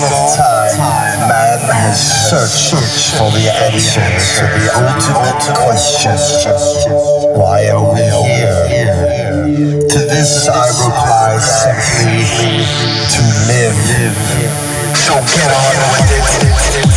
dawn time, man has searched for the answer to the ultimate question. Why are we here? To this I reply simply to live. So get on with it.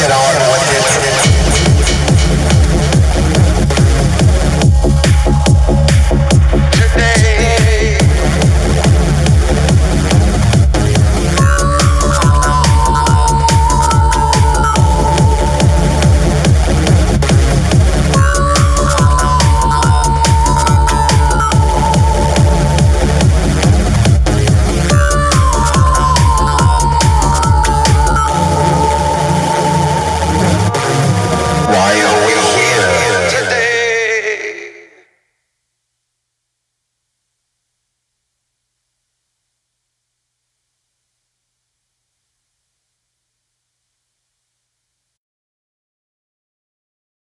get on.